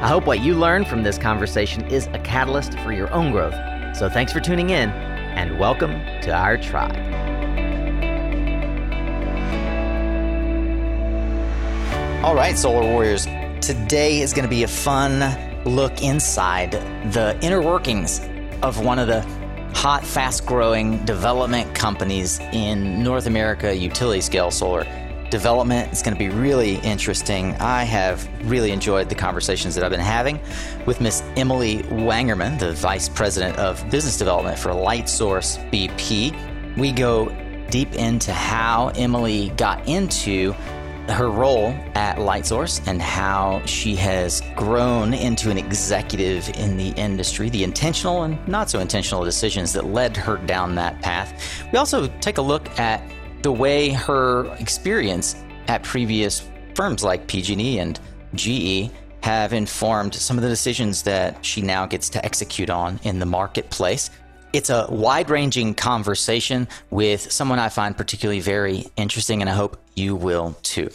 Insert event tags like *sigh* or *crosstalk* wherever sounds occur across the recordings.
I hope what you learn from this conversation is a catalyst for your own growth. So thanks for tuning in, and welcome to our tribe. All right, Solar Warriors. Today is going to be a fun look inside the inner workings of one of the hot, fast growing development companies in North America, utility scale solar development. It's going to be really interesting. I have really enjoyed the conversations that I've been having with Miss Emily Wangerman, the Vice President of Business Development for Lightsource BP. We go deep into how Emily got into her role at Lightsource and how she has grown into an executive in the industry, the intentional and not so intentional decisions that led her down that path. We also take a look at the way her experience at previous firms like PG&E and GE have informed some of the decisions that she now gets to execute on in the marketplace. It's a wide ranging conversation with someone I find particularly very interesting, and I hope you will too.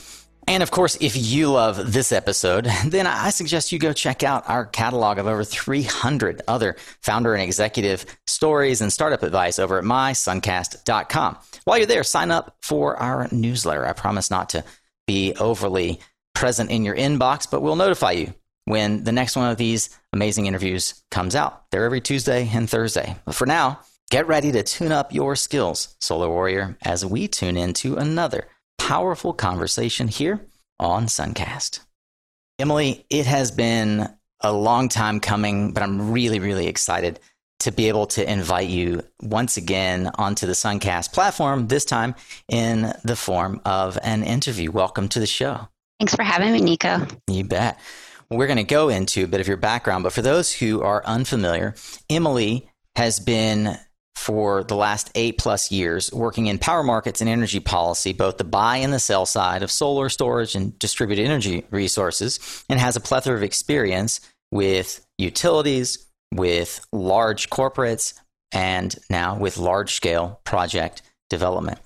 And of course, if you love this episode, *laughs* then I suggest you go check out our catalog of over 300 other founder and executive stories and startup advice over at mysuncast.com. While you're there, sign up for our newsletter. I promise not to be overly present in your inbox, but we'll notify you when the next one of these amazing interviews comes out. They're every Tuesday and Thursday. But for now, get ready to tune up your skills, Solar Warrior, as we tune into another powerful conversation here on Suncast. Emily, it has been a long time coming, but I'm really, really excited to be able to invite you once again onto the Suncast platform, this time in the form of an interview. Welcome to the show. Thanks for having me, Nico. You bet. We're going to go into a bit of your background, but for those who are unfamiliar, Emily has been for the last eight plus years working in power markets and energy policy, both the buy and the sell side of solar storage and distributed energy resources, and has a plethora of experience with utilities, with large corporates, and now with large scale project development.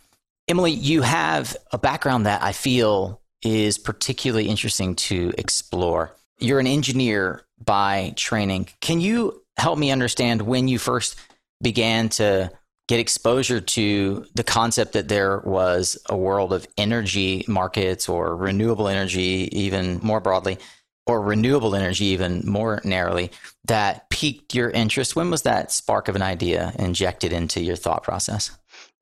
Emily, you have a background that I feel is particularly interesting to explore. You're an engineer by training. Can you help me understand when you first began to get exposure to the concept that there was a world of energy markets or renewable energy, even more broadly, or renewable energy, even more narrowly, that piqued your interest? When was that spark of an idea injected into your thought process?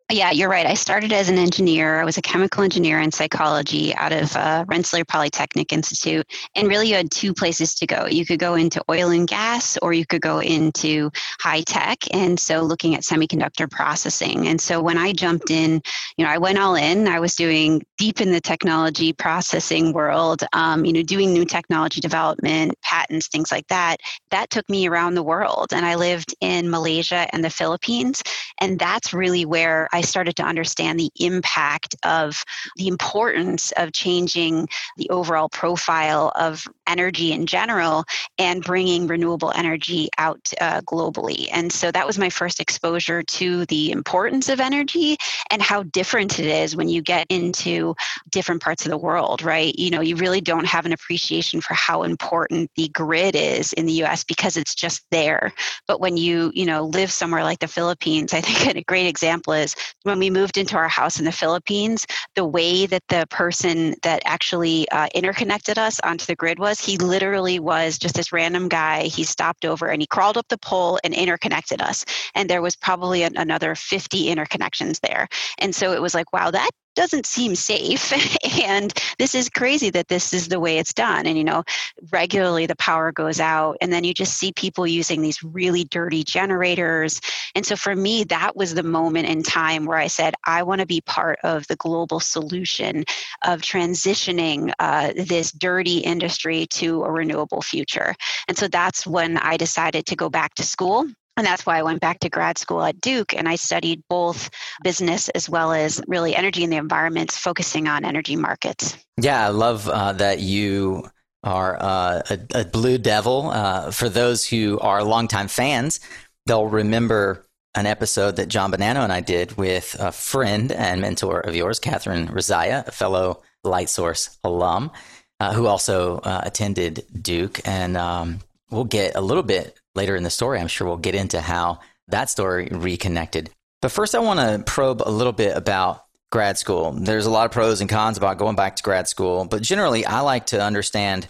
Yeah, you're right. I started as an engineer. I was a chemical engineer in psychology out of uh, Rensselaer Polytechnic Institute. And really, you had two places to go. You could go into oil and gas, or you could go into high tech. And so, looking at semiconductor processing. And so, when I jumped in, you know, I went all in. I was doing deep in the technology processing world, um, you know, doing new technology development, patents, things like that. That took me around the world. And I lived in Malaysia and the Philippines. And that's really where started to understand the impact of the importance of changing the overall profile of energy in general and bringing renewable energy out uh, globally. And so that was my first exposure to the importance of energy and how different it is when you get into different parts of the world, right? You know, you really don't have an appreciation for how important the grid is in the US because it's just there. But when you, you know, live somewhere like the Philippines, I think a great example is when we moved into our house in the Philippines, the way that the person that actually uh, interconnected us onto the grid was, he literally was just this random guy. He stopped over and he crawled up the pole and interconnected us. And there was probably an, another 50 interconnections there. And so it was like, wow, that doesn't seem safe. *laughs* and this is crazy that this is the way it's done. And, you know, regularly the power goes out, and then you just see people using these really dirty generators. And so for me, that was the moment in time where I said, I want to be part of the global solution of transitioning uh, this dirty industry to a renewable future. And so that's when I decided to go back to school and that's why I went back to grad school at Duke and I studied both business as well as really energy and the environments, focusing on energy markets. Yeah, I love uh, that you are uh, a, a, blue devil. Uh, for those who are longtime fans, they'll remember an episode that John Bonanno and I did with a friend and mentor of yours, Catherine Razaya, a fellow Lightsource alum, uh, who also uh, attended Duke. And um, we'll get a little bit later in the story, I'm sure we'll get into how that story reconnected. But first, I want to probe a little bit about grad school. There's a lot of pros and cons about going back to grad school, but generally, I like to understand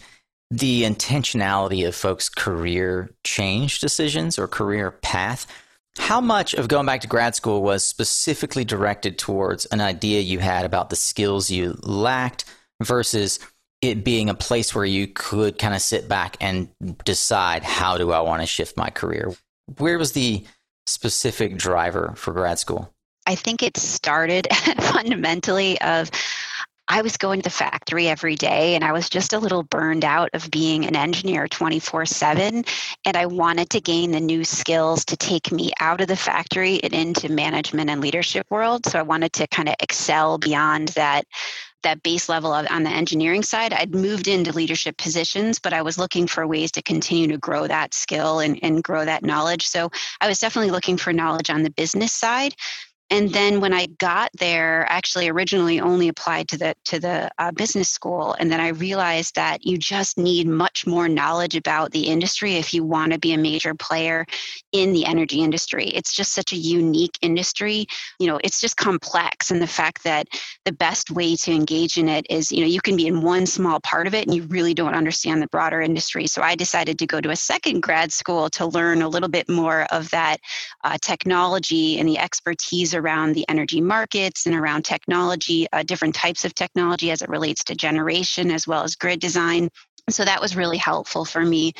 the intentionality of folks' career change decisions or career path. How much of going back to grad school was specifically directed towards an idea you had about the skills you lacked versus it being a place where you could kind of sit back and decide how do I want to shift my career. Where was the specific driver for grad school? I think it started *laughs* fundamentally of I was going to the factory every day and I was just a little burned out of being an engineer 24 7. And I wanted to gain the new skills to take me out of the factory and into management and leadership world. So I wanted to kind of excel beyond that that base level of, on the engineering side. I'd moved into leadership positions, but I was looking for ways to continue to grow that skill and, and grow that knowledge. So I was definitely looking for knowledge on the business side and then when i got there actually originally only applied to the to the uh, business school. And then i realized that you just need much more knowledge about the industry if you want to be a major player in the energy industry. It's just such a unique industry. You know it's just complex. And the fact that the best way to engage in it is you know you can be in one small part of it and you really don't understand the broader industry. So i decided to go to a second grad school to learn a little bit more of that uh, technology and the expertise around the energy markets and around technology, uh, different types of technology as it relates to generation as well as grid design. So that was really helpful for me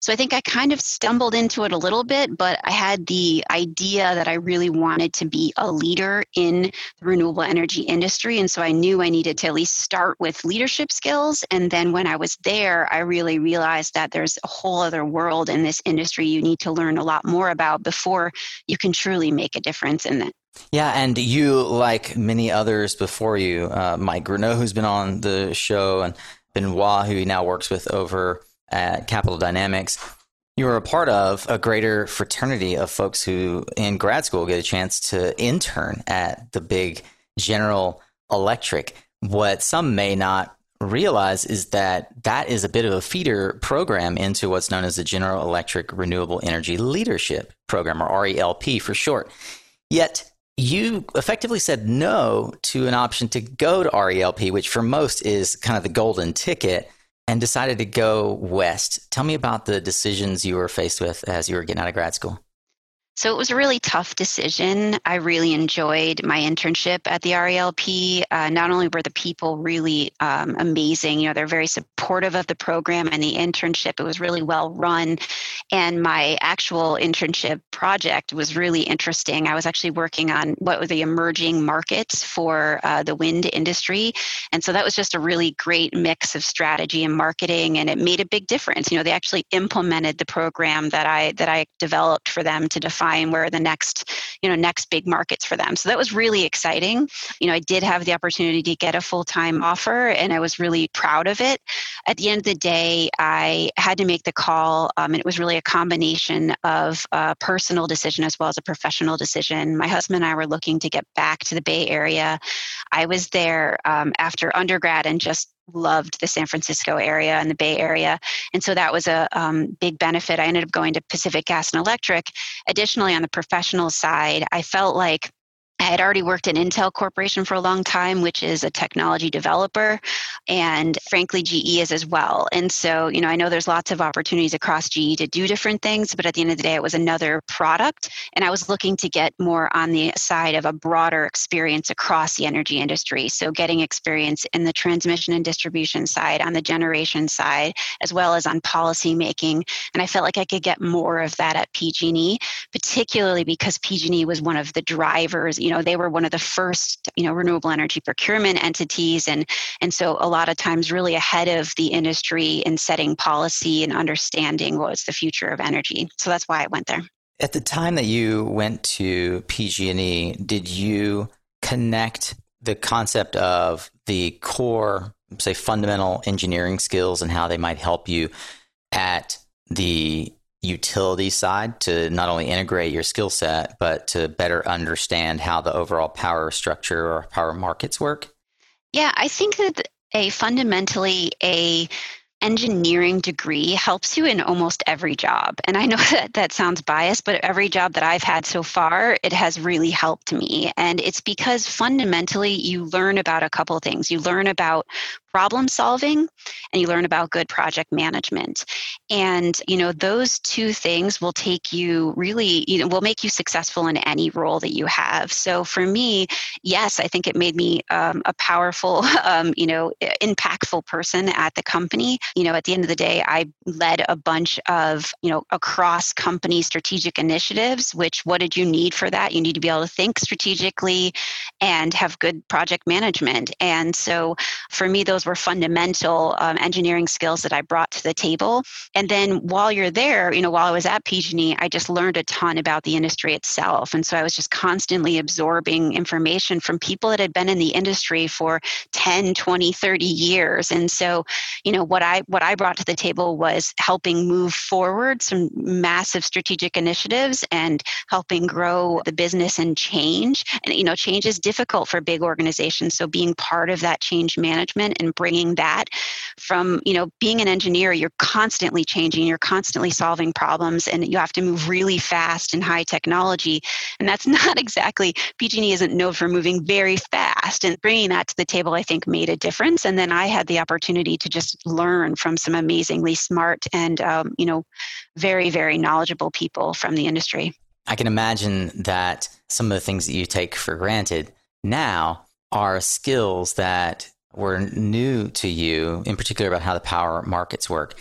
so I think I kind of stumbled into it a little bit, but I had the idea that I really wanted to be a leader in the renewable energy industry. And so I knew I needed to at least start with leadership skills. And then when I was there, I really realized that there's a whole other world in this industry you need to learn a lot more about before you can truly make a difference in it. Yeah, and you, like many others before you, uh, Mike Grunow, who's been on the show, and Benoit, who he now works with over at Capital Dynamics, you were a part of a greater fraternity of folks who in grad school get a chance to intern at the big General Electric. What some may not realize is that that is a bit of a feeder program into what's known as the General Electric Renewable Energy Leadership Program, or RELP for short. Yet, you effectively said no to an option to go to RELP, which for most is kind of the golden ticket and decided to go west. Tell me about the decisions you were faced with as you were getting out of grad school. So it was a really tough decision. I really enjoyed my internship at the RELP. Uh, not only were the people really um, amazing, you know, they're very supportive of the program and the internship. It was really well run. And my actual internship project was really interesting. I was actually working on what were the emerging markets for uh, the wind industry. And so that was just a really great mix of strategy and marketing. And it made a big difference. You know, they actually implemented the program that I that I developed for them to define where the next you know next big markets for them so that was really exciting you know i did have the opportunity to get a full-time offer and i was really proud of it at the end of the day i had to make the call um, and it was really a combination of a personal decision as well as a professional decision my husband and i were looking to get back to the bay area i was there um, after undergrad and just loved the San Francisco area and the Bay Area. And so that was a um, big benefit. I ended up going to Pacific Gas and Electric. Additionally, on the professional side, I felt like I had already worked at Intel Corporation for a long time, which is a technology developer, and frankly, GE is as well. And so, you know, I know there's lots of opportunities across GE to do different things, but at the end of the day, it was another product. And I was looking to get more on the side of a broader experience across the energy industry. So, getting experience in the transmission and distribution side, on the generation side, as well as on policy making. And I felt like I could get more of that at PG&E, particularly because PG&E was one of the drivers you know they were one of the first you know renewable energy procurement entities. And and so a lot of times really ahead of the industry in setting policy and understanding what was the future of energy. So that's why i went there. At the time that you went to pg&e did you connect the concept of the core say fundamental engineering skills and how they might help you at the utility side to not only integrate your skill set, but to better understand how the overall power structure or power markets work? Yeah, I think that a fundamentally a engineering degree helps you in almost every job. And I know *laughs* that that sounds biased, but every job that I've had so far, it has really helped me. And it's because fundamentally you learn about a couple things. You learn about problem solving and you learn about good project management. And you know those two things will take you really you know will make you successful in any role that you have. So for me yes i think it made me um, a powerful *laughs* um, you know impactful person at the company. You know at the end of the day i led a bunch of you know across company strategic initiatives which what did you need for that? You need to be able to think strategically and have good project management. And so for me those were fundamental um, engineering skills that I brought to the table. And then while you're there, you know, while I was at PG&E, I just learned a ton about the industry itself. And so I was just constantly absorbing information from people that had been in the industry for 10, 20, 30 years. And so, you know, what I what I brought to the table was helping move forward some massive strategic initiatives and helping grow the business and change. And you know, change is difficult for big organizations. So being part of that change management and and bringing that from you know being an engineer you're constantly changing you're constantly solving problems and you have to move really fast in high technology. And that's *laughs* not exactly pg&e isn't known for moving very fast and bringing that to the table i think made a difference. And then i had the opportunity to just learn from some amazingly smart and um, you know very very knowledgeable people from the industry. I can imagine that some of the things that you take for granted now are skills that were new to you, in particular about how the power markets work,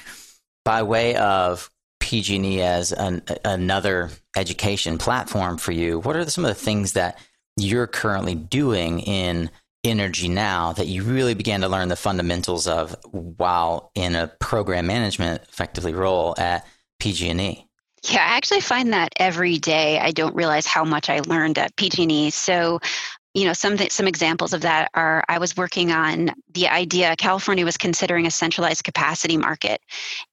by way of PG&E as an, another education platform for you, what are some of the things that you're currently doing in energy now that you really began to learn the fundamentals of while in a program management effectively role at PG&E? Yeah, I actually find that every day I don't realize how much I learned at PG&E. So you know some some examples of that are i was working on the idea california was considering a centralized capacity market.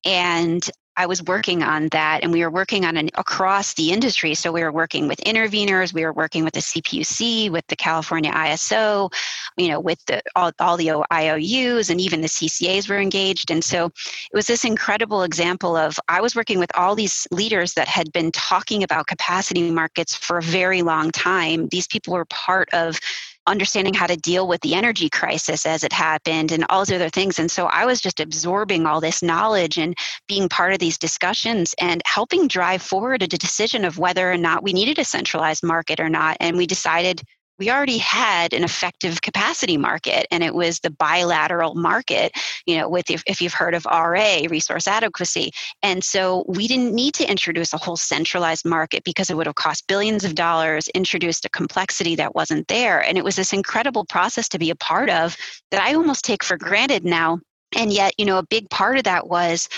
And I was working on that, and we were working on an across the industry. So we were working with interveners, we were working with the CPUC, with the California ISO, you know, with the all, all the IOUs, and even the CCAs were engaged. And so it was this incredible example of I was working with all these leaders that had been talking about capacity markets for a very long time. These people were part of understanding how to deal with the energy crisis as it happened and all those other things. And so I was just absorbing all this knowledge and being part of these discussions and helping drive forward a decision of whether or not we needed a centralized market or not. And we decided we already had an effective capacity market and it was the bilateral market you know with if, if, you've heard of ra resource adequacy. And so we didn't need to introduce a whole centralized market because it would have cost billions of dollars introduced a complexity that wasn't there. And it was this incredible process to be a part of that i almost take for granted now. And yet you know a big part of that was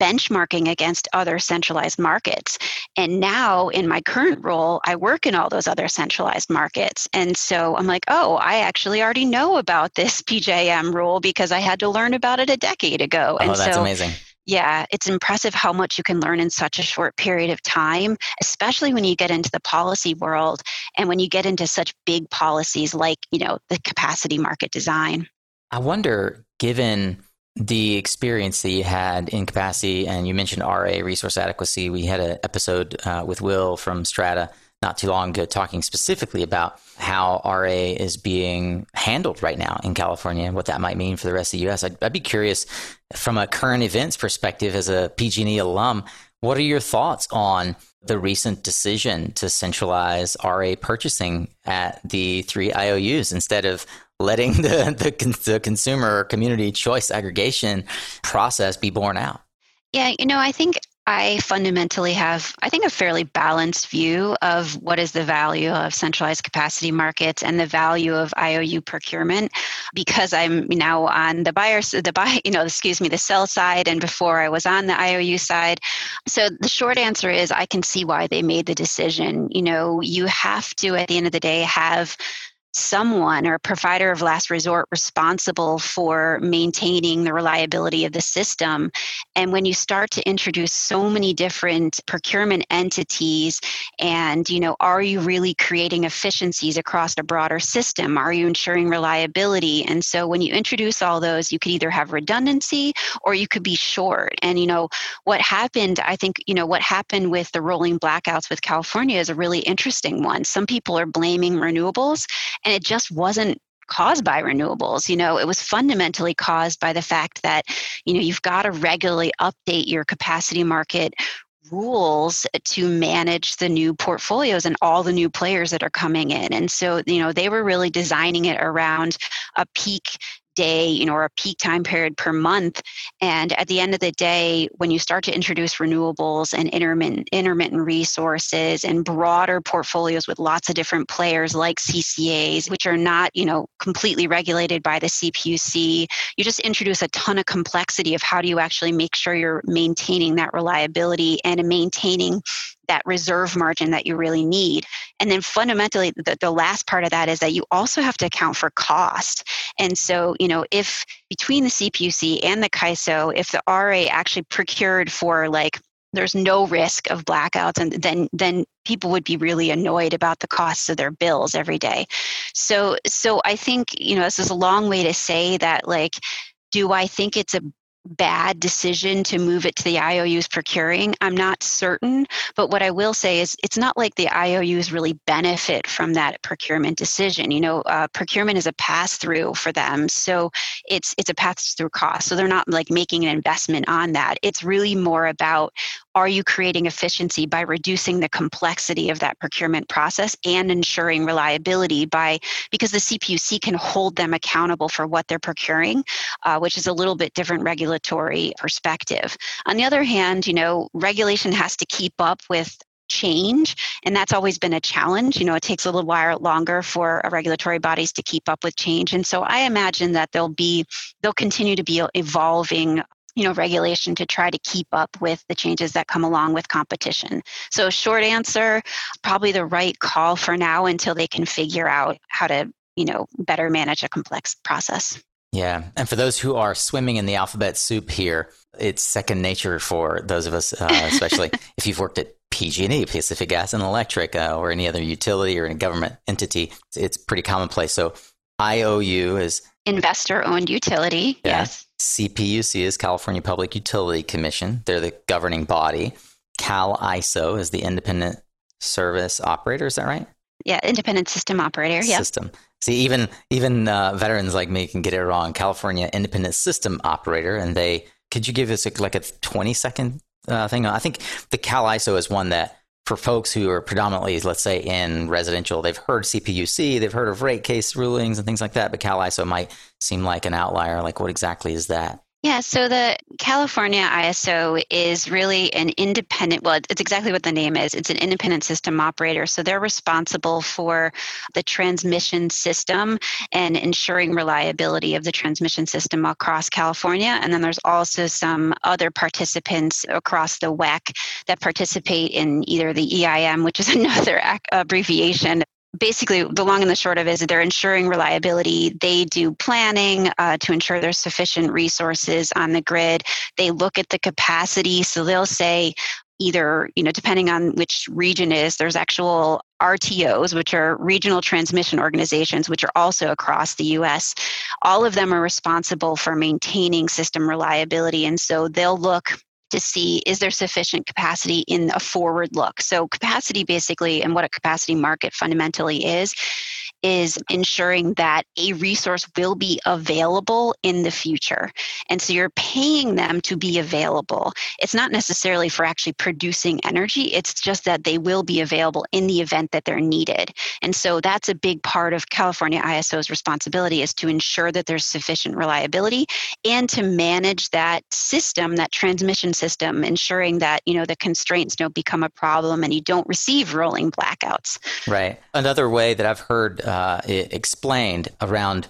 benchmarking against other centralized markets. And now in my current role, I work in all those other centralized markets. And so I'm like, oh, I actually already know about this *laughs* PJM rule because I had to learn about it a decade ago. Oh, and that's so, amazing. Yeah, it's impressive how much you can learn in such a short period of time, especially when you get into the policy world and when you get into such big policies like, you know, the capacity market design. I wonder, given the experience that you had in capacity, and you mentioned RA resource adequacy. We had an episode uh, with Will from Strata not too long ago talking specifically about how RA is being handled right now in California and what that might mean for the rest of the US. I'd, I'd be curious from a current events perspective as a PG&E alum, what are your thoughts on the recent decision to centralize RA purchasing at the three IOUs instead of letting the, *laughs* the, the consumer community choice aggregation process be borne out? Yeah, you know, I think I fundamentally have, I think, a fairly balanced view of what is the value of centralized capacity markets and the value of IOU procurement because I'm now on the buyer, the buy, *laughs* you know, excuse me, the sell side, and before I was on the IOU side. So the short answer is I can see why they made the decision. You know, you have to, at the end of the day, have someone or a provider of last resort responsible for maintaining the reliability of the system. And when you start to introduce so many different procurement entities, and you know, are you really creating efficiencies across a broader system? Are you ensuring reliability? And so when you introduce all those, you could either have redundancy or you could be short. And you know, what happened, I think, you know, what happened with the rolling blackouts with California is a really interesting one. Some people are blaming renewables and it just wasn't caused by renewables you know it was fundamentally caused by the fact that you know you've got to regularly update your capacity market rules to manage the new portfolios and all the new players that are coming in. And so you know they were really designing it around a peak day, you know, or a peak time period per month. And at the end of the day, when you start to introduce renewables and intermittent, intermittent resources and broader portfolios with lots of different players like CCAs, which are not, you know, completely regulated by the CPUC, you just introduce a ton of complexity of how do you actually make sure you're maintaining that reliability and maintaining that reserve margin that you really need. And then fundamentally, the, the last part of that is that you also have to account for cost. And so, you know, if between the CPUC and the CAISO, if the RA actually procured for like there's no risk of blackouts and then then people would be really annoyed about the costs of their bills every day so so i think you know this is a long way to say that like do i think it's a bad decision to move it to the IOUs procuring. I'm not certain, but what I will say is it's not like the IOUs really benefit from that procurement decision. You know, uh, procurement is a pass through for them, so it's it's a pass through cost. So they're not like making an investment on that. It's really more about are you creating efficiency by reducing the complexity of that procurement process and ensuring reliability by because the CPUC can hold them accountable for what they're procuring, uh, which is a little bit different regulatory perspective. On the other hand, you know, regulation has to keep up with change and that's always been a challenge you know it takes a little while longer for regulatory bodies to keep up with change and so i imagine that there'll be they'll continue to be evolving you know regulation to try to keep up with the changes that come along with competition so short answer probably the right call for now until they can figure out how to you know better manage a complex process yeah and for those who are swimming in the alphabet soup here it's second nature for those of us uh, especially *laughs* if you've worked at PG&E, Pacific Gas and Electric, uh, or any other utility or any government entity, it's pretty commonplace. So IOU is investor owned utility. Yeah. Yes. CPUC is California Public Utility Commission. They're the governing body. Cal ISO is the independent service operator. Is that right? Yeah, independent system operator. Yeah. System. See, even even uh, veterans like me can get it wrong. California Independent System Operator, and they could you give us a, like a twenty second uh, thing? I think the Cal ISO is one that for folks who are predominantly, let's say, in residential, they've heard CPUC, they've heard of rate case rulings and things like that, but Cal ISO might seem like an outlier. Like, what exactly is that? Yeah, so the California ISO is really an independent, well, it's exactly what the name is. It's an independent system operator. So they're responsible for the transmission system and ensuring reliability of the transmission system across California. And then there's also some other participants across the WECC that participate in either the EIM, which is *laughs* another abbreviation basically the long and the short of it is they're ensuring reliability. They do planning uh, to ensure there's sufficient resources on the grid. They look at the capacity so they'll say either you know depending on which region is there's actual RTOs which are regional transmission organizations which are also across the US all of them are responsible for maintaining system reliability and so they'll look to see is there sufficient capacity in a forward look. So, capacity basically, and what a capacity market fundamentally is, is ensuring that a resource will be available in the future. And so you're paying them to be available. It's not necessarily for actually producing energy, it's just that they will be available in the event that they're needed. And so that's a big part of California ISO's responsibility is to ensure that there's sufficient reliability and to manage that system, that transmission system, ensuring that, you know, the constraints don't become a problem and you don't receive rolling blackouts. Right. Another way that I've heard uh, explained around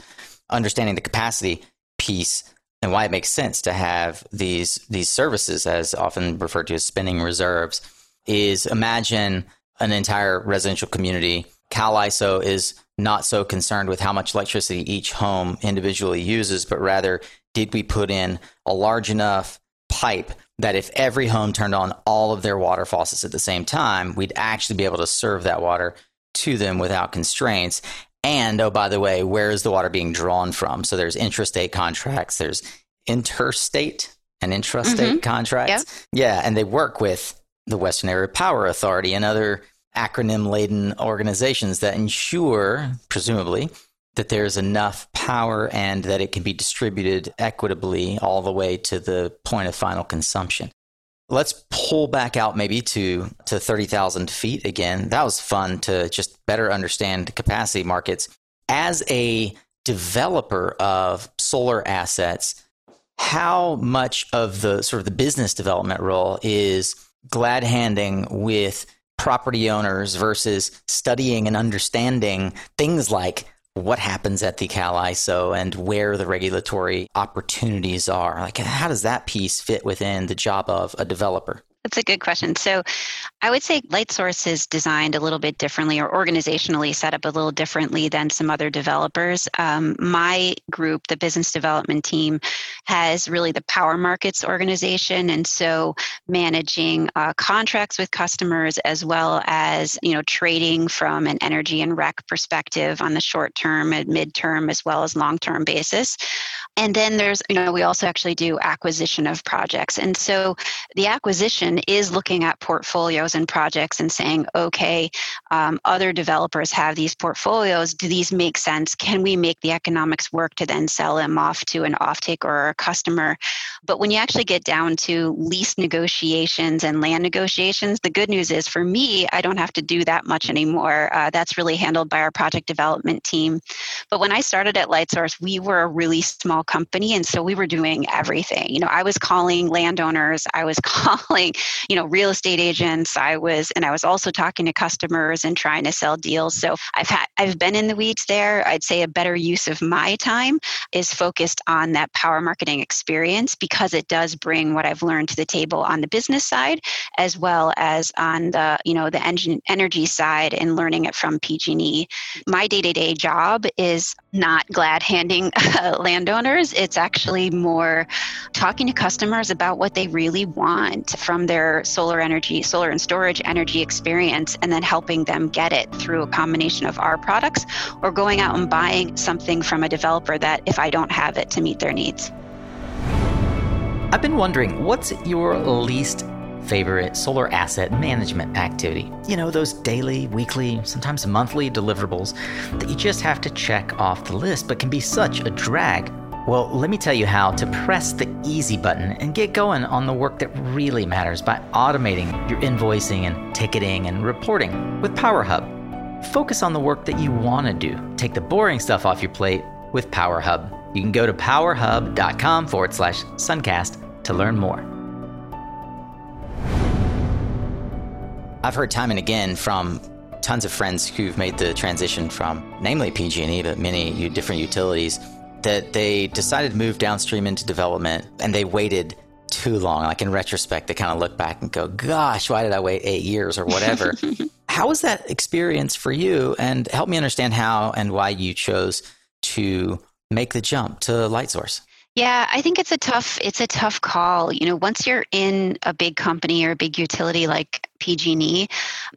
understanding the capacity piece and why it makes sense to have these these services as often referred to as spinning reserves is imagine an entire residential community CalISO is not so concerned with how much electricity each home individually uses but rather did we put in a large enough pipe that if every home turned on all of their water faucets at the same time we'd actually be able to serve that water to them without constraints. And oh, by the way, where is the water being drawn from? So there's intrastate contracts, there's interstate and intrastate mm-hmm. contracts. Yeah. yeah. And they work with the Western Area Power Authority and other acronym laden organizations that ensure, presumably, that there's enough power and that it can be distributed equitably all the way to the point of final consumption. Let's pull back out maybe to, to 30,000 feet again. That was fun to just better understand capacity markets. As a developer of solar assets, how much of the sort of the business development role is glad handing with property owners versus studying and understanding things like what happens at the Cal ISO and where the regulatory opportunities are. Like, how does that piece fit within the job of a developer? That's a good question. So, I would say LightSource is designed a little bit differently or organizationally set up a little differently than some other developers. Um, my group, the business development team, has really the power markets organization. And so, managing uh, contracts with customers as well as, you know, trading from an energy and rec perspective on the short term and mid-term as well as long term basis. And then there's, you know, we also actually do acquisition of projects. And so the acquisition is looking at portfolios and projects and saying, okay, um, other developers have these portfolios. Do these make sense? Can we make the economics work to then sell them off to an offtake or a customer? But when you actually get down to lease negotiations and land negotiations, the good news is for me, I don't have to do that much anymore. Uh, that's really handled by our project development team. But when I started at LightSource, we were a really small company and so we were doing everything. You know i was calling landowners i was *laughs* calling you know real estate agents i was and i was also talking to customers and trying to sell deals. So i've had i've been in the weeds there. I'd say a better use of my time is focused on that power marketing experience because it does bring what i've learned to the table on the business side as well as on the you know the engine energy side and learning it from pg&e my day-to-day job is not glad handing *laughs* landowners it's actually more talking to customers about what they really want from their solar energy, solar and storage energy experience, and then helping them get it through a combination of our products or going out and buying something from a developer that if I don't have it to meet their needs. I've been wondering what's your least favorite solar asset management activity. You know, those daily, weekly, sometimes monthly deliverables that you just have to check off the list but can be such a drag well, let me tell you how to press the easy button and get going on the work that really matters by automating your invoicing and ticketing and reporting with PowerHub. Focus on the work that you want to do. Take the boring stuff off your plate with PowerHub. You can go to powerhub.com forward slash suncast to learn more. I've heard time and again from tons of friends who've made the transition from namely PG&E, but many different utilities that they decided to move downstream into development and they waited too long. Like in retrospect, they kind of look back and go, gosh, why did I wait eight years or whatever? *laughs* how was that experience for you? And help me understand how and why you chose to make the jump to LightSource. Yeah, I think it's a tough it's a tough call. You know, once you're in a big company or a big utility like PG&E,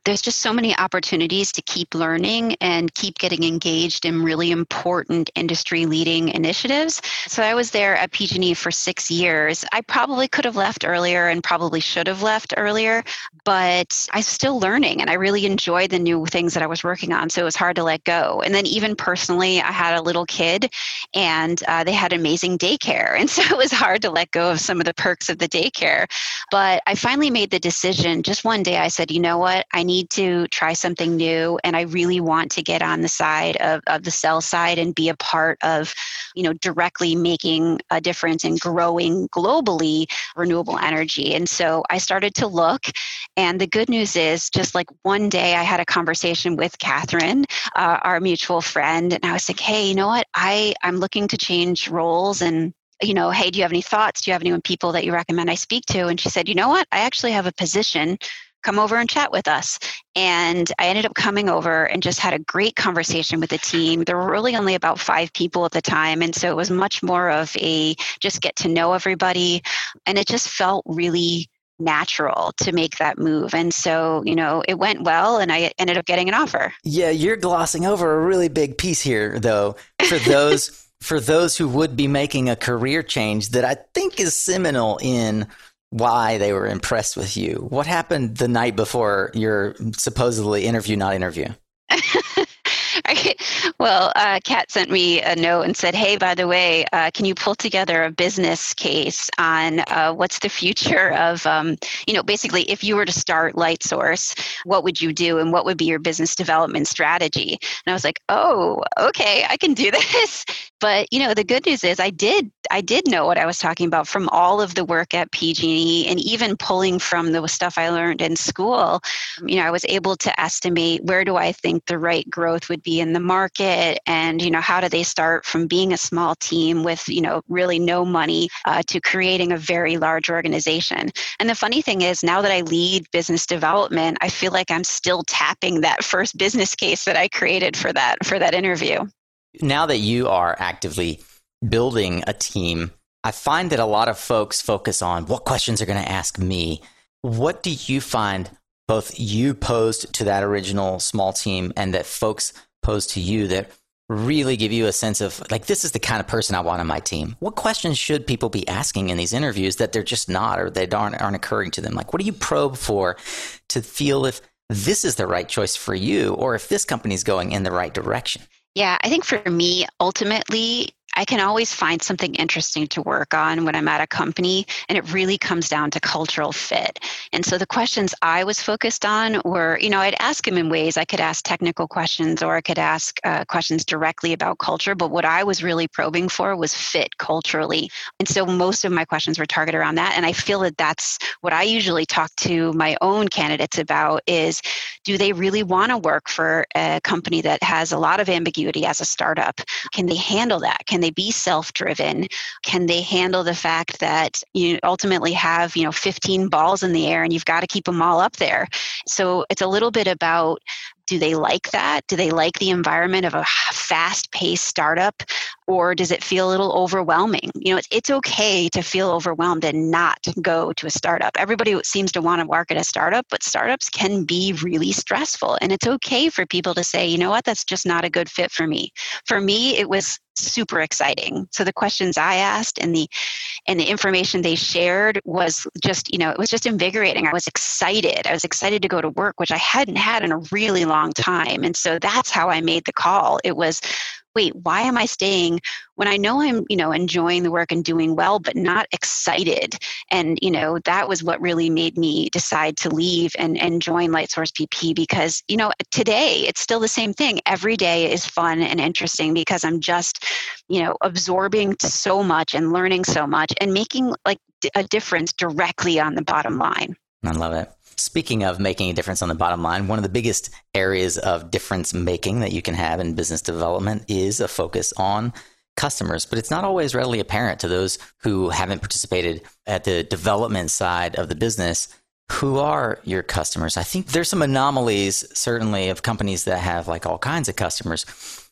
there's just so many opportunities to keep learning and keep getting engaged in really important industry leading initiatives. So I was there at PG&E for 6 years. I probably could have left earlier and probably should have left earlier, but I'm still learning and I really enjoyed the new things that I was working on, so it was hard to let go. And then even personally, I had a little kid and uh, they had amazing daycare, and *laughs* so it was hard to let go of some of the perks of the daycare. But I finally made the decision just one day I said, you know what, I need to try something new and I really want to get on the side of, of the sell side and be a part of, you know, directly making a difference and growing globally renewable energy. And so I started to look. And the good news is, just like one day I had a conversation with Catherine, uh, our mutual friend, and I was like, hey, you know what? I, I'm looking to change roles and you know, hey, do you have any thoughts? Do you have any people that you recommend I speak to? And she said, you know what? I actually have a position come over and chat with us. And I ended up coming over and just had a great conversation with the team. There were really only about five people at the time. And so it was much more of a just get to know everybody. And it just felt really natural to make that move. And so, you know, it went well and I ended up getting an offer. Yeah, you're glossing over a really big piece here though for those *laughs* for those who would be making a career change that I think is seminal in why they were impressed with you. What happened the night before your supposedly interview, not interview? *laughs* well, uh, Kat sent me a note and said, "Hey, by the way, uh, can you pull together a business case on uh, what's the future of, um, you know, basically, if you were to start LightSource, what would you do, and what would be your business development strategy?" And I was like, "Oh, okay, I can do *laughs* this." But you know, the good news is, I did, I did know what I was talking about from all of the work at PG&E, and even pulling from the stuff I learned in school. You know, I was able to estimate where do I think the right growth would be in the market and you know how do they start from being a small team with you know really no money uh, to creating a very large organization and the funny thing is now that i lead business development i feel like i'm still tapping that first business case that i created for that for that interview now that you are actively building a team i find that a lot of folks focus on what questions are going to ask me what do you find both you posed to that original small team and that folks posed to you that really give you a sense of like this is the kind of person I want on my team. What questions should people be asking in these interviews that they're just not or they aren't, aren't occurring to them? Like what do you probe for to feel if this is the right choice for you or if this company is going in the right direction? Yeah, I think for me, ultimately, I can always find something interesting to work on when I'm at a company, and it really comes down to cultural fit. And so the questions I was focused on were, you know, I'd ask them in ways I could ask technical questions or I could ask uh, questions directly about culture, but what I was really probing for was fit culturally. And so most of my questions were targeted around that. And I feel that that's what I usually talk to my own candidates about is do they really want to work for a company that has a lot of ambiguity as a startup? Can they handle that? Can they they be self-driven? Can they handle the fact that you ultimately have, you know, 15 balls in the air and you've got to keep them all up there? So it's a little bit about do they like that? Do they like the environment of a fast paced startup? Or does it feel a little overwhelming? You know, it's, it's okay to feel overwhelmed and not go to a startup. Everybody seems to want to work at a startup, but startups can be really stressful. And it's okay for people to say, you know what, that's just not a good fit for me. For me, it was super exciting. So the questions I asked and the and the information they shared was just, you know, it was just invigorating. I was excited. I was excited to go to work, which I hadn't had in a really long time. And so that's how I made the call. It was wait, why am I staying when I know I'm, you know, enjoying the work and doing well, but not excited? And, you know, that was what really made me decide to leave and, and join Lightsource BP because, you know, today it's still the same thing. Every day is fun and interesting because I'm just, you know, absorbing so much and learning so much and making like a difference directly on the bottom line. I love it. Speaking of making a difference on the bottom line, one of the biggest areas of difference making that you can have in business development is a focus on customers, but it's not always readily apparent to those who haven't participated at the development side of the business. Who are your customers? I think there's some anomalies, certainly, of companies that have like all kinds of customers,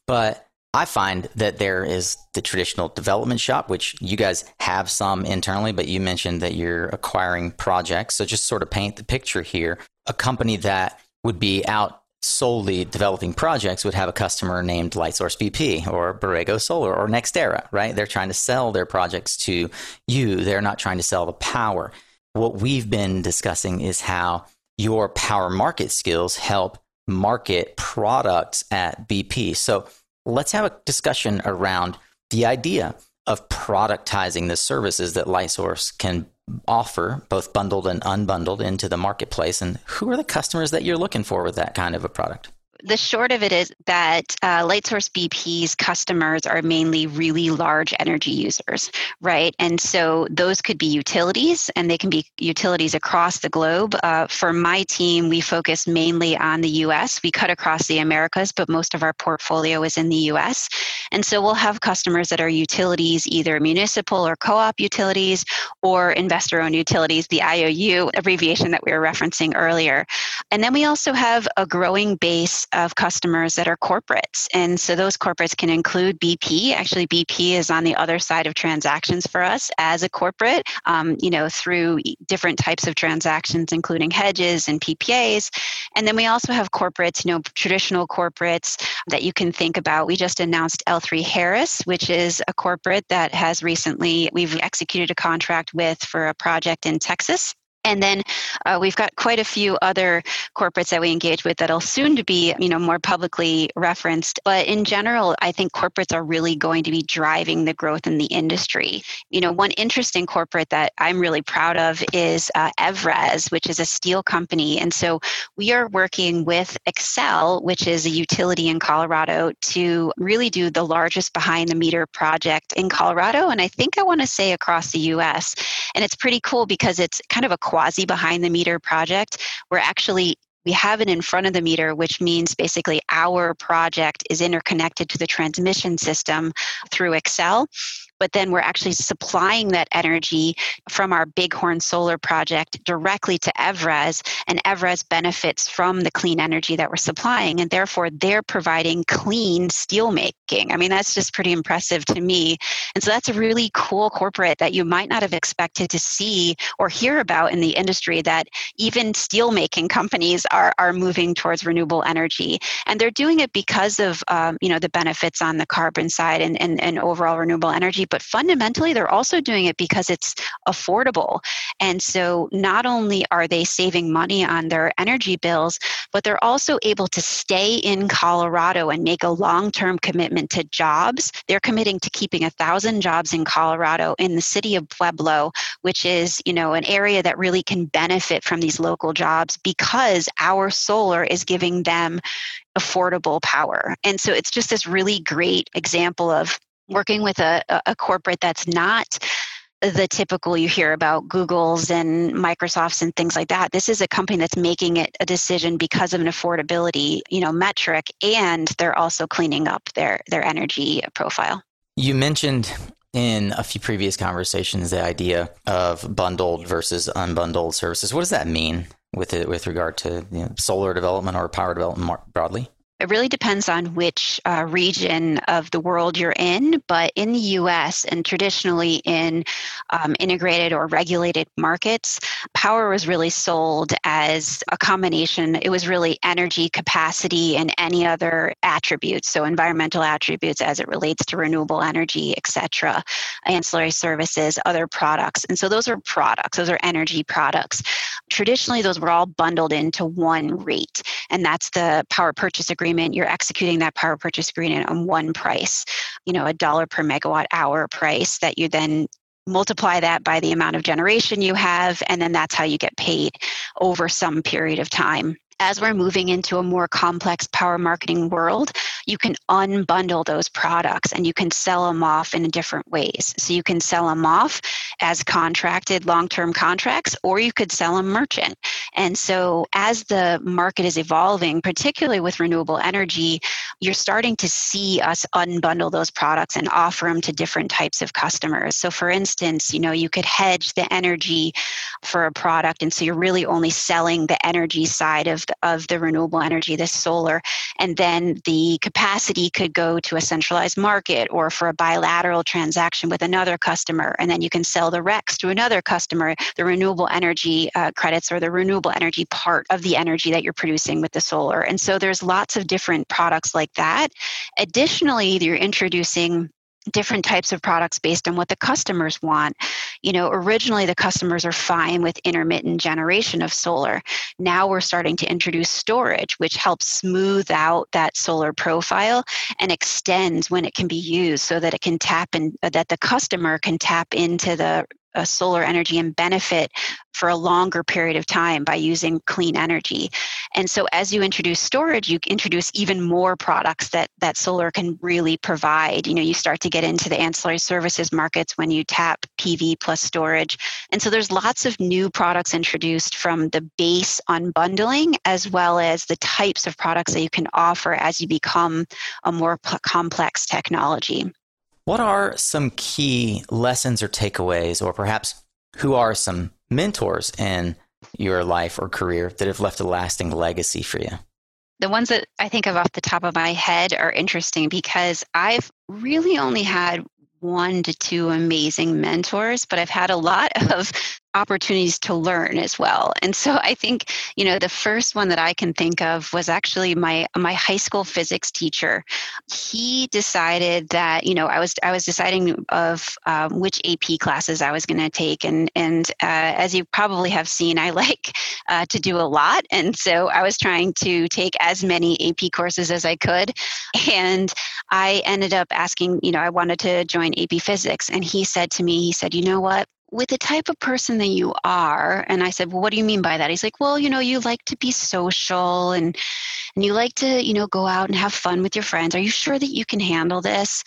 but I find that there is the traditional development shop, which you guys have some internally, but you mentioned that you're acquiring projects. So just sort of paint the picture here. A company that would be out solely developing projects would have a customer named Lightsource BP or Borrego Solar or NextEra, right? They're trying to sell their projects to you. They're not trying to sell the power. What we've been discussing is how your power market skills help market products at BP. So let's have a discussion around the idea of productizing the services that Lightsource can offer, both bundled and unbundled, into the marketplace. And who are the customers that you're looking for with that kind of a product? The short of it is that uh, Lightsource BP's customers are mainly really large energy users, right? And so those could be utilities, and they can be utilities across the globe. Uh, for my team, we focus mainly on the US. We cut across the Americas, but most of our portfolio is in the US. And so we'll have customers that are utilities, either municipal or co op utilities or investor owned utilities, the IOU abbreviation that we were referencing earlier. And then we also have a growing base of customers that are corporates. And so those corporates can include BP. Actually, BP is on the other side of transactions for us as a corporate, um, you know, through different types of transactions, including hedges and PPAs. And then we also have corporates, you know, traditional corporates that you can think about. We just announced L3 Harris, which is a corporate that has recently, we've executed a contract with for a project in Texas. And then uh, we've got quite a few other corporates that we engage with that'll soon to be, you know, more publicly referenced. But in general, I think corporates are really going to be driving the growth in the industry. You know, one interesting corporate that I'm really proud of is uh, Evraz, which is a steel company. And so we are working with Xcel, which is a utility in Colorado, to really do the largest behind the meter project in Colorado. And I think I want to say across the US. And it's pretty cool because it's kind of a quasi behind the meter project. We're actually we have it in front of the meter, which means basically our project is interconnected to the transmission system through Xcel. but then we're actually supplying that energy from our Bighorn Solar project directly to Evraz, and Evraz benefits from the clean energy that we're supplying, and therefore they're providing clean steel making. I mean, that's just pretty impressive to me. And so that's a really cool corporate that you might not have expected to see or hear about in the industry that even steel making companies are, are moving towards renewable energy. And they're doing it because of um, you know the benefits on the carbon side and, and, and overall renewable energy but fundamentally, they're also doing it because it's affordable. And so not only are they saving money on their energy bills, but they're also able to stay in Colorado and make a long term commitment to jobs. They're committing to keeping a thousand jobs in Colorado in the city of Pueblo, which is, you know, an area that really can benefit from these local jobs because our solar is giving them affordable power. And so it's just this really great example of working with a, a corporate that's not the typical you hear about Google's and Microsoft's and things like that. This is a company that's making it a decision because of an affordability, you know, metric, and they're also cleaning up their their energy profile. You mentioned in a few previous conversations the idea of bundled versus unbundled services. What does that mean with it with regard to you know, solar development or power development more broadly? It really depends on which uh, region of the world you're in, but in the US and traditionally in um, integrated or regulated markets, power was really sold as a combination. It was really energy, capacity, and any other attributes, so environmental attributes as it relates to renewable energy, etc., ancillary services, other products. And so those are products, those are energy products. Traditionally, those were all bundled into one rate, and that's the power purchase agreement agreement, you're executing that power purchase agreement on one price, you know, a dollar per megawatt hour price that you then multiply that by the amount of generation you have, and then that's how you get paid over some period of time as we're moving into a more complex power marketing world, you can unbundle those products and you can sell them off in different ways. So you can sell them off as contracted long term contracts, or you could sell them merchant. And so as the market is evolving, particularly with renewable energy, you're starting to see us unbundle those products and offer them to different types of customers. So for instance, you know, you could hedge the energy for a product. And so you're really only selling the energy side of of the renewable energy, this solar, and then the capacity could go to a centralized market or for a bilateral transaction with another customer, and then you can sell the RECs to another customer, the renewable energy uh, credits or the renewable energy part of the energy that you're producing with the solar. And so there's lots of different products like that. Additionally, you're introducing different types of products based on what the customers want. You know, originally the customers are fine with intermittent generation of solar. Now we're starting to introduce storage, which helps smooth out that solar profile and extends when it can be used so that it can tap in, that the customer can tap into the uh, solar energy and benefit for a longer period of time by using clean energy. And so as you introduce storage, you introduce even more products that that solar can really provide. You know, you start to get into the ancillary services markets when you tap PV plus storage. And so there's lots of new products introduced from the base unbundling as well as the types of products that you can offer as you become a more p- complex technology. What are some key lessons or takeaways, or perhaps who are some mentors in your life or career that have left a lasting legacy for you? The ones that I think of off the top of my head are interesting because I've really only had one to two amazing mentors, but I've had a lot *laughs* of opportunities to learn as well. And so I think, you know, the first one that I can think of was actually my my high school physics teacher. He decided that, you know, I was I was deciding of um, which AP classes I was going to take, and and uh, as you probably have seen, I *laughs* like uh, to do a lot, and so I was trying to take as many AP courses as I could, and I ended up asking, you know, I wanted to join AP Physics, and he said to me, he said, you know what, with the type of person that you are and i said well what do you mean by that? He's like well you know you like to be social and and you like to you know go out and have fun with your friends. Are you sure that you can handle this?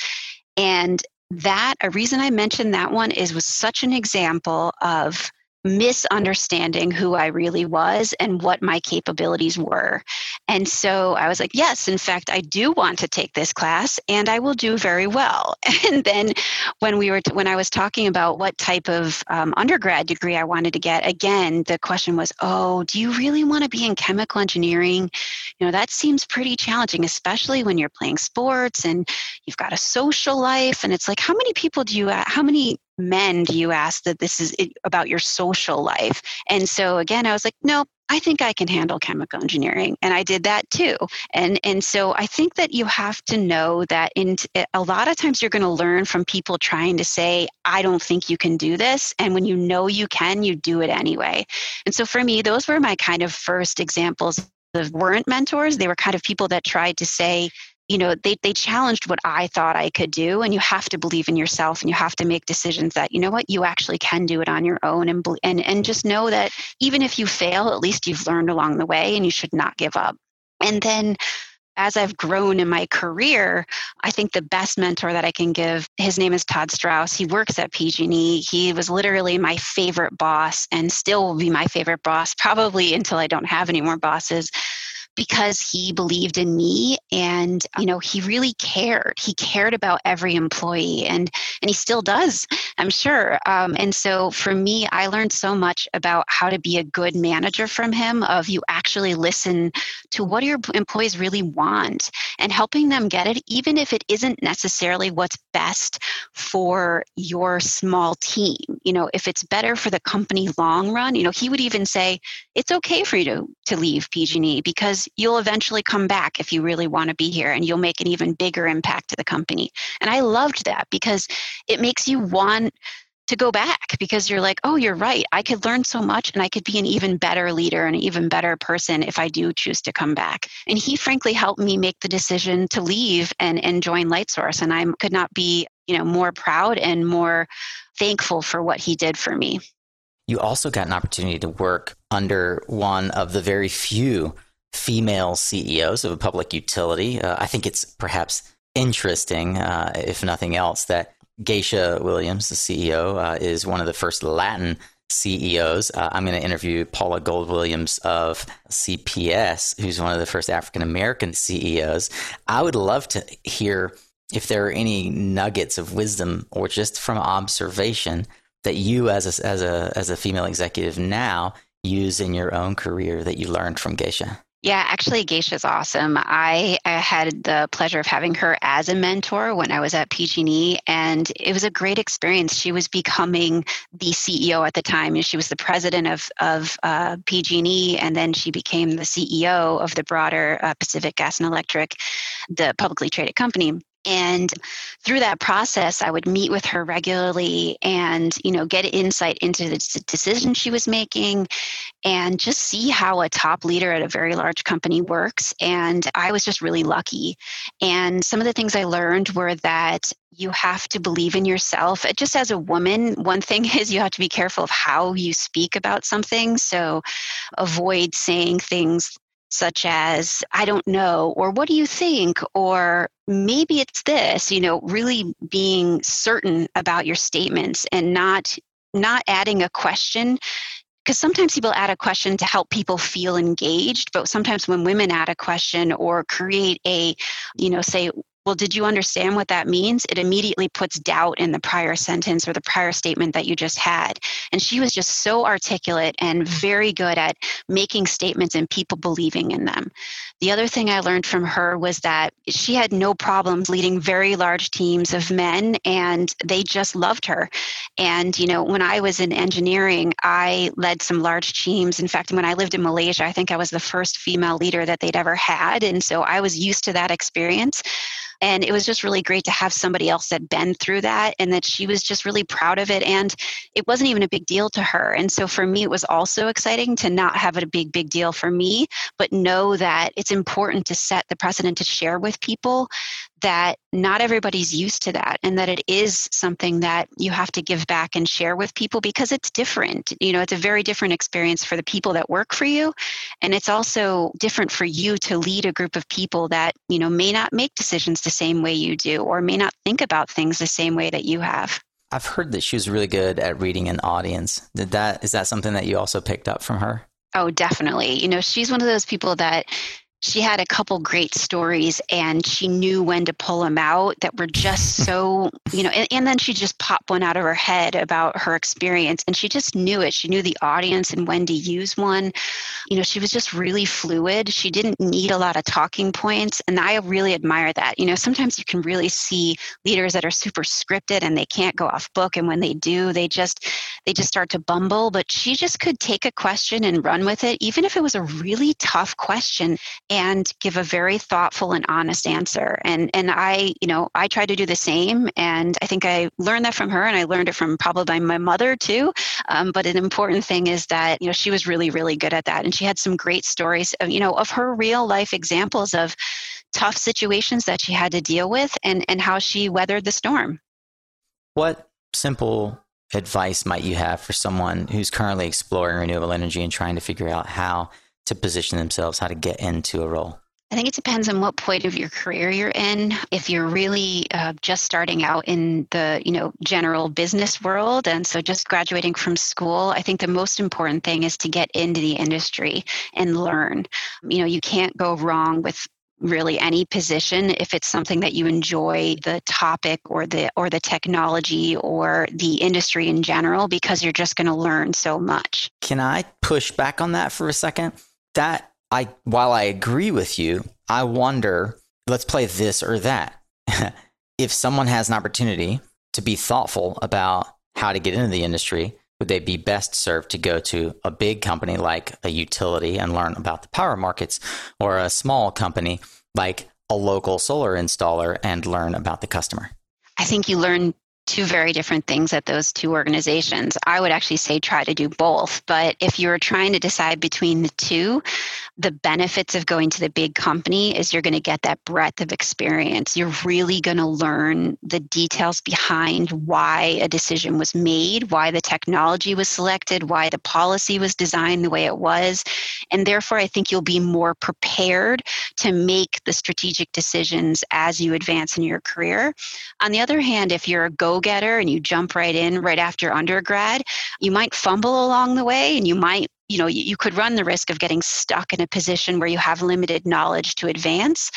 And that a reason i mentioned that one is was such an example of misunderstanding who I really was and what my capabilities were. And so I was like, yes, in fact, I do want to take this class and I will do very well. *laughs* And then when we were, t- when I was talking about what type of um, undergrad degree I wanted to get, again, the question was, oh, do you really want to be in chemical engineering? You know, that seems pretty challenging, especially when you're playing sports and you've got a social life. And it's like, how many people do you, how many men do you ask that this is about your social life? And so again, I was like, no, I think I can handle chemical engineering. And I did that too. And, and so I think that you have to know that in eh, a lot of times you're going to learn from people trying to say, I don't think you can do this. And when you know you can, you do it anyway. And so for me, those were my kind of first examples of weren't mentors. They were kind of people that tried to say, you know they, they challenged what i thought i could do and you have to believe in yourself and you have to make decisions that you know what you actually can do it on your own and and, and just know that even if you fail at least you've learned along the way and you should not give up and then as I've grown in my career, I think the best mentor that I can give, his name is Todd Strauss. He works at PG&E. He was literally my favorite boss and still will be my favorite boss probably until I don't have any more bosses because he believed in me and you know he really cared. He cared about every employee and and he still does i'm sure. Um, and so for me i learned so much about how to be a good manager from him of you actually listen to what your employees really want and helping them get it even if it isn't necessarily what's best for your small team. You know if it's better for the company long run you know he would even say it's okay for you to, to leave pg&e because you'll eventually come back if you really want to be here and you'll make an even bigger impact to the company. And I loved that because it makes you want to go back because you're like, oh, you're right. I could learn so much and I could be an even better leader and an even better person if I do choose to come back. And he frankly helped me make the decision to leave and, and join Lightsource. And I could not be, you know, more proud and more thankful for what he did for me. You also got an opportunity to work under one of the very few female CEOs of a public utility. Uh, I think it's perhaps interesting, uh, if nothing else, that Geisha Williams, the CEO, uh, is one of the first Latin CEOs. Uh, I'm going to interview Paula Gold Williams of CPS, who's one of the first African American CEOs. I would love to hear if there are any nuggets of wisdom or just from observation that you, as a, as a as a female executive now, use in your own career that you learned from Geisha. Yeah, actually, Geisha's awesome. I, I, had the pleasure of having her as a mentor when I was at PG&E, and it was a great experience. She was becoming the CEO at the time, and she was the president of of uh, PG&E, and then she became the CEO of the broader uh, Pacific Gas and Electric, the publicly traded company and through that process i would meet with her regularly and you know get insight into the decision she was making and just see how a top leader at a very large company works and i was just really lucky and some of the things i learned were that you have to believe in yourself. Uh, just as a woman, one thing *laughs* is you have to be careful of how you speak about something. So avoid saying things such as, I don't know, or what do you think, or maybe it's this, you know, really being certain about your statements and not not adding a question. Because sometimes people add a question to help people feel engaged but sometimes when women add a question or create a you know say well, did you understand what that means? It immediately puts doubt in the prior sentence or the prior statement that you just had. And she was just so articulate and mm. very good at making statements and people believing in them. The other thing I learned from her was that she had no problems leading very large teams of men and they just loved her. And, you know, when I was in engineering, I led some large teams. In fact, when I lived in Malaysia, I think I was the first female leader that they'd ever had. And so I was used to that experience. And it was just really great to have somebody else that been through that and that she was just really proud of it. And it wasn't even a big deal to her. And so for me, it was also exciting to not have it a big, big deal for me, but know that it's important to set the precedent to share with people that not everybody's used to that and that it is something that you have to give back and share with people because it's different. You know, it's a very different experience for the people that work for you. And it's also different for you to lead a group of people that, you know, may not make decisions the same way you do or may not think about things the same way that you have. I've heard that she was really good at reading an audience. Did that is that something that you also picked up from her? Oh, definitely. You know, she's one of those people that she had a couple great stories and she knew when to pull them out that were just *laughs* so you know and, and, then she just popped one out of her head about her experience and she just knew it. She knew the audience and when to use one. You know she was just really fluid. She didn't need a lot of talking points and i really admire that. You know sometimes you can really see leaders that are super scripted and they can't go off book and when they do they just they just start to bumble but she just could take a question and run with it even if it was a really tough question and give a very thoughtful and honest answer. And and I, you know, I try to do the same. And I think I learned that from her, and I learned it from probably my mother too. Um, but an important thing is that you know she was really really good at that, and she had some great stories, of, you know, of her real life examples of tough situations that she had to deal with, and and how she weathered the storm. What simple advice might you have for someone who's currently exploring renewable energy and trying to figure out how to position themselves, how to get into a role? I think it depends on what point of your career you're in. If you're really uh, just starting out in the you know general business world, and so just graduating from school, I think the most important thing is to get into the industry and learn. You know, you can't go wrong with really any position if it's something that you enjoy the topic or the or the technology or the industry in general because you're just going to learn so much. Can I push back on that for a second? That I while I agree with you, I wonder, let's play this or that. *laughs* if someone has an opportunity to be thoughtful about how to get into the industry, would they be best served to go to a big company like a utility and learn about the power markets or a small company like a local solar installer and learn about the customer? I think you learn two very different things at those two organizations. I would actually say try to do both. But if you're trying to decide between the two, the benefits of going to the big company is you're going to get that breadth of experience. You're really going to learn the details behind why a decision was made, why the technology was selected, why the policy was designed the way it was. And therefore, I think you'll be more prepared to make the strategic decisions as you advance in your career. On the other hand, if you're a go getter and you jump right in right after undergrad, you might fumble along the way and you might you know you, could run the risk of getting stuck in a position where you have limited knowledge to advance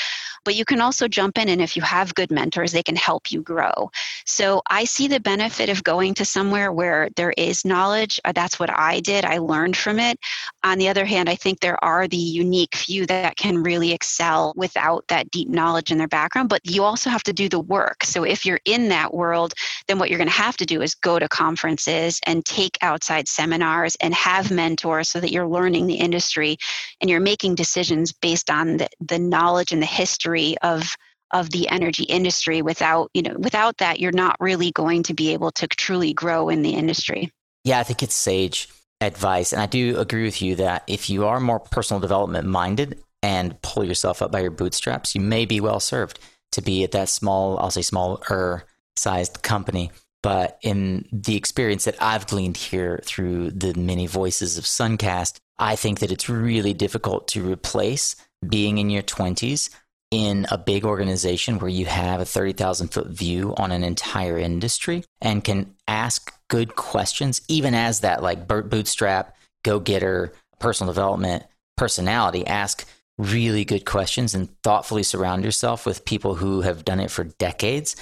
but you can also jump in and if you have good mentors they can help you grow. So i see the benefit of going to somewhere where there is knowledge. Uh, that's what i did. I learned from it. On the other hand i think there are the unique few that can really excel without that deep knowledge in their background but you also have to do the work. So if you're in that world then what you're going to have to do is go to conferences and take outside seminars and have mentors so that you're learning the industry and you're making decisions based on the, the knowledge and the history of of the energy industry without you know without that you're not really going to be able to truly grow in the industry. Yeah i think it's sage advice and i do agree with you that if you are more personal development minded and pull yourself up by your bootstraps you may be well served to be at that small i'll say smaller sized company. But in the experience that I've gleaned here through the many voices of Suncast, I think that it's really difficult to replace being in your 20s in a big organization where you have a 30,000 foot view on an entire industry and can ask good questions, even as that like bootstrap, go getter, personal development personality. Ask really good questions and thoughtfully surround yourself with people who have done it for decades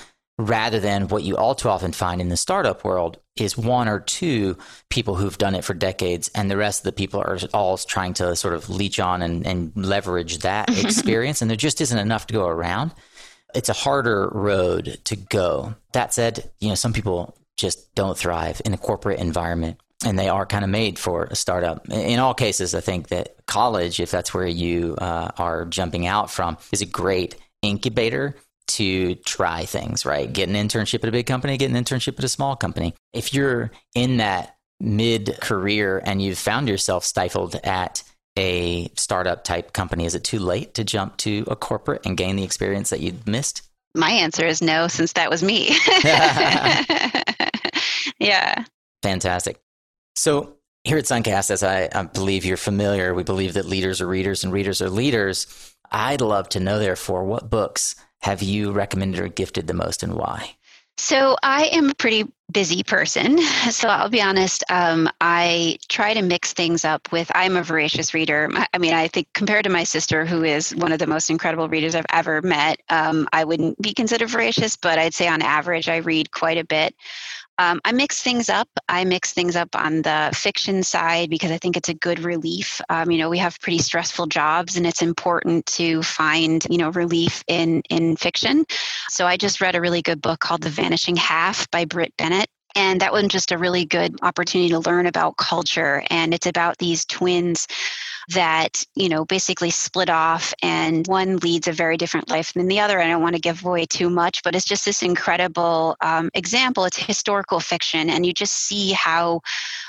rather than what you all too often find in the startup world is one or two people who've done it for decades and the rest of the people are all trying to sort of leech on and, and leverage that *laughs* experience and there just isn't enough to go around it's a harder road to go that said you know some people just don't thrive in a corporate environment and they are kind of made for a startup. In all cases, I think that college, if that's where you uh, are jumping out from, is a great incubator to try things, right? Get an internship at a big company, get an internship at a small company. If you're in that mid career and you've found yourself stifled at a startup type company, is it too late to jump to a corporate and gain the experience that you missed? My answer is no, since that was me. *laughs* yeah. Fantastic. So, here at Suncast, as I, I believe you're familiar, we believe that leaders are readers and readers are leaders. I'd love to know, therefore, what books have you recommended or gifted the most and why? So I am a pretty busy person. *laughs* So I'll be honest, um, I try to mix things up with, I'm a voracious reader. I mean, I think compared to my sister, who is one of the most incredible readers I've ever met, um, I wouldn't be considered voracious, but I'd say on average, I read quite a bit. Um, I mix things up. I mix things up on the fiction side because I think it's a good relief. Um, you know, we have pretty stressful jobs, and it's important to find you know relief in in fiction. So I just read a really good book called The Vanishing Half by Brit Bennett. And that was just a really good opportunity to learn about culture. And it's about these twins that you know basically split off and one leads a very different life than the other. I don't want to give away too much but it's just this incredible um, example. It's historical fiction and you just see how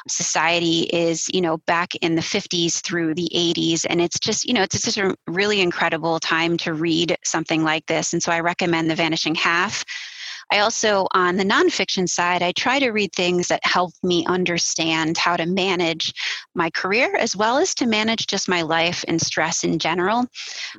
society is you know back in the 50s through the 80s and it's just you know it's just a really incredible time to read something like this. And so i recommend the vanishing half I also, on the nonfiction side, I try to read things that help me understand how to manage my career as well as to manage just my life and stress in general.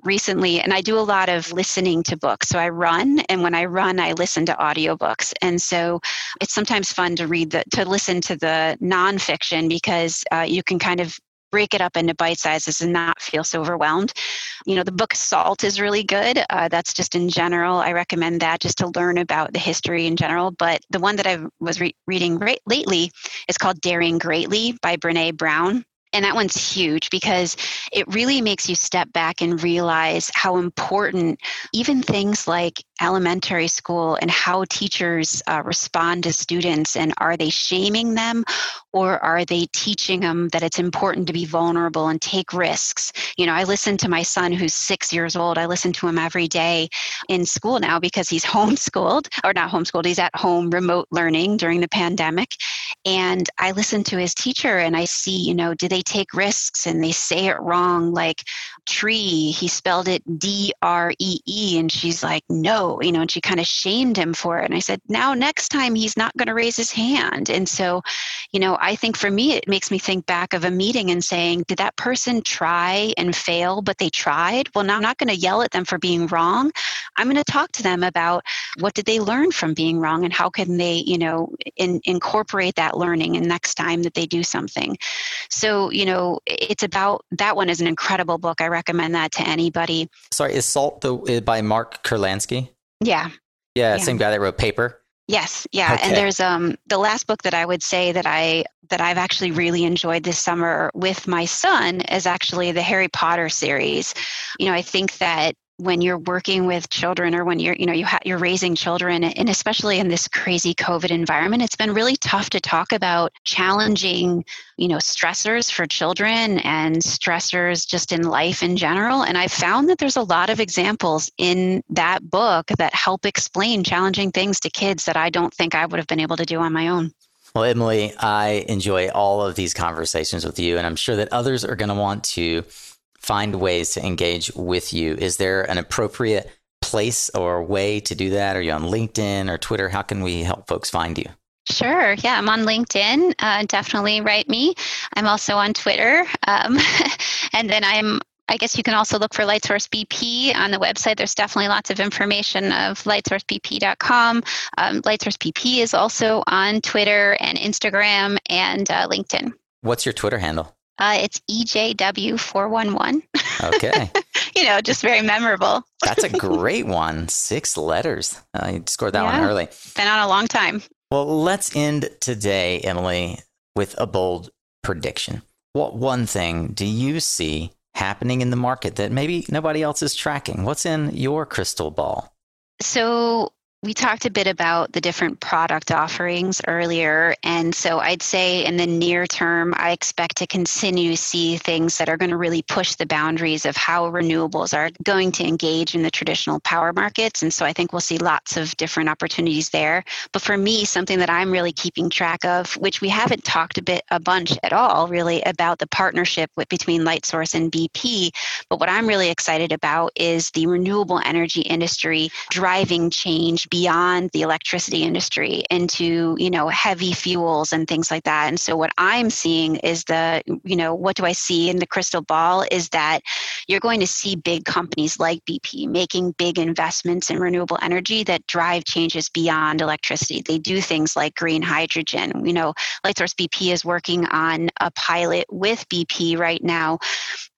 Recently, and I do a lot of listening to books. So I run, and when I run, I listen to audiobooks. And so it's sometimes fun to read the, to listen to the nonfiction because uh, you can kind of break it up into bite sizes and not feel so overwhelmed. You know, the book Salt is really good. Uh, that's just in general. I recommend that just to learn about the history in general. But the one that I was re- reading right lately is called Daring Greatly by Brene Brown. And that one's huge because it really makes you step back and realize how important even things like elementary school and how teachers uh, respond to students and are they shaming them or are they teaching them that it's important to be vulnerable and take risks? You know i listen to my son who's six years old. I listen to him every day in school now because he's *laughs* homeschooled or not homeschooled he's at home remote learning during the pandemic. And i listen to his teacher and i see you know do they take risks and they say it wrong like tree he spelled it d-r-e-e and she's like no you know and she kind of shamed him for it. And i said now next time he's not going to raise his hand. And so you know I think for me, it makes me think back of a meeting and saying, did that person try and fail, but they tried? Well, now I'm not going to yell at them for being wrong. I'm going to talk to them about what did they learn from being wrong and how can they you know in, incorporate that learning and next time that they do something. So you know it's about that one is an incredible book. I recommend that to anybody. Sorry is salt the by mark kurlansky yeah yeah, yeah. same guy that wrote paper Yes, yeah, okay. and there's um the last book that I would say that I that I've actually really enjoyed this summer with my son is actually the Harry Potter series. You know, I think that when you're working with children or when you're you know you ha- you're raising children and especially in this crazy covid environment it's been really tough to talk about challenging you know stressors for children and stressors just in life in general. And i've found that there's a lot of examples in that book that help explain challenging things to kids that i don't think i would have been able to do on my own. Well, Emily, I enjoy all of these conversations with you, and I'm sure that others are going to want to find ways to engage with you. Is there an appropriate place or way to do that? Are you on LinkedIn or Twitter? How can we help folks find you? Sure. Yeah, I'm on LinkedIn. Uh, definitely write me. I'm also on Twitter. Um, *laughs* and then I'm I guess you can also look for Lightsource BP on the website. There's definitely lots of information of lightsourcebp.com. Um, Lightsource BP is also on Twitter and Instagram and uh, LinkedIn. What's your Twitter handle? Uh, it's EJW411. Okay. *laughs* you know, just very memorable. That's a *laughs* great one. Six letters. Uh, you scored that yeah. one early. Been on a long time. Well, let's end today, Emily, with a bold prediction. What one thing do you see happening in the market that maybe nobody else is tracking? What's in your crystal ball? So, we talked a bit about the different product offerings earlier. And so I'd say in the near term, I expect to continue to see things that are going to really push the boundaries of how renewables are going to engage in the traditional power markets. And so I think we'll see lots of different opportunities there. But for me, something that I'm really keeping track of, which we haven't talked a bit a bunch at all really about the partnership with, between Lightsource and BP. But what I'm really excited about is the renewable energy industry driving change beyond the electricity industry into you know heavy fuels and things like that. And so what i'm seeing is the you know what do i see in the crystal ball is that you're going to see big companies like bp making big investments in renewable energy that drive changes beyond electricity. They do things like green hydrogen. You know lightsource bp is working on a pilot with bp right now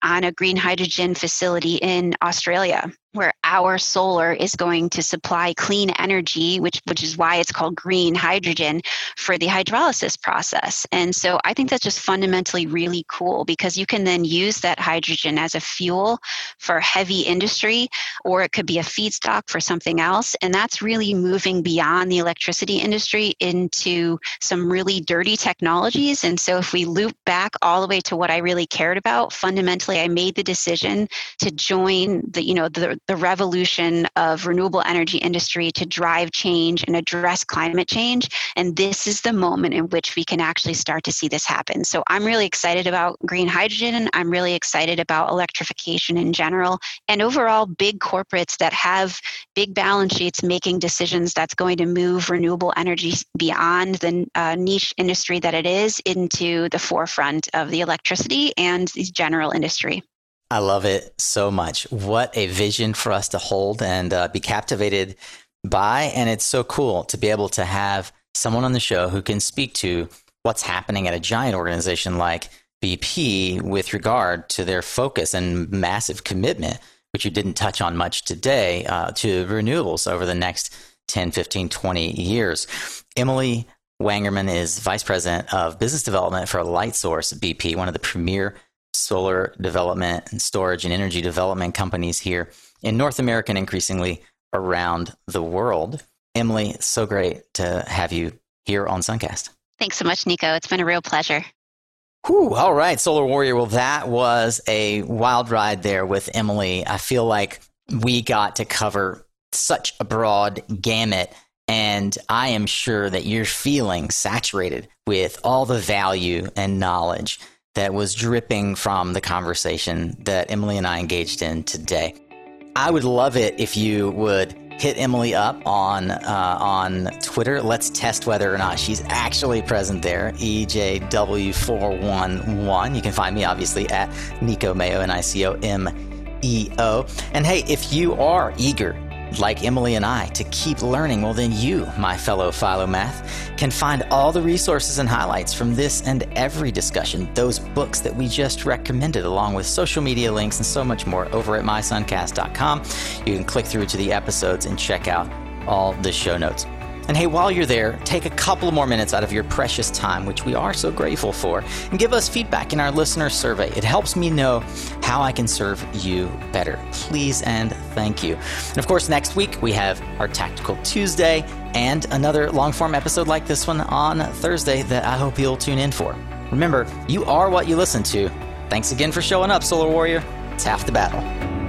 on a green hydrogen facility in australia where our solar is going to supply clean energy, which which is why it's called green hydrogen for the hydrolysis process. And so I think that's just fundamentally really cool because you can then use that hydrogen as a fuel for heavy industry, or it could be a feedstock for something else. And that's really moving beyond the electricity industry into some really dirty technologies. And so if we loop back all the way to what I really cared about, fundamentally I made the decision to join the, you know, the the revolution of renewable energy industry to drive change and address climate change. And this is the moment in which we can actually start to see this happen. So I'm really excited about green hydrogen. I'm really excited about electrification in general and overall big corporates that have big balance sheets making decisions that's going to move renewable energy beyond the uh, niche industry that it is into the forefront of the electricity and the general industry. I love it so much. What a vision for us to hold and uh, be captivated by. And it's so cool to be able to have someone on the show who can speak to what's happening at a giant organization like BP with regard to their focus and massive commitment, which you didn't touch on much today, uh, to renewables over the next 10, 15, 20 years. Emily Wangerman is Vice President of Business Development for Lightsource BP, one of the premier solar development and storage and energy development companies here in North America and increasingly around the world. Emily, so great to have you here on Suncast. Thanks so much, Nico. It's been a real pleasure. Whew, all right, Solar Warrior. Well, that was a wild ride there with Emily. I feel like we got to cover such a broad gamut, and I am sure that you're feeling saturated with all the value and knowledge that was dripping from the conversation that Emily and I engaged in today. I would love it if you would hit Emily up on uh, on Twitter. Let's test whether or not she's actually present there. EJW411. You can find me obviously at Nico Mayo, N I C O M E O. And hey, if you are eager like Emily and I, to keep learning, well, then you, my fellow Philomath, can find all the resources and highlights from this and every discussion, those books that we just recommended, along with social media links and so much more over at mysuncast.com. You can click through to the episodes and check out all the show notes. And hey, while you're there, take a couple more minutes out of your precious time, which we are so grateful for, and give us feedback in our listener survey. It helps me know how I can serve you better. Please and thank you. And of course, next week we have our Tactical Tuesday and another long form episode like this one on Thursday that I hope you'll tune in for. Remember, you are what you listen to. Thanks again for showing up, Solar Warrior. It's half the battle.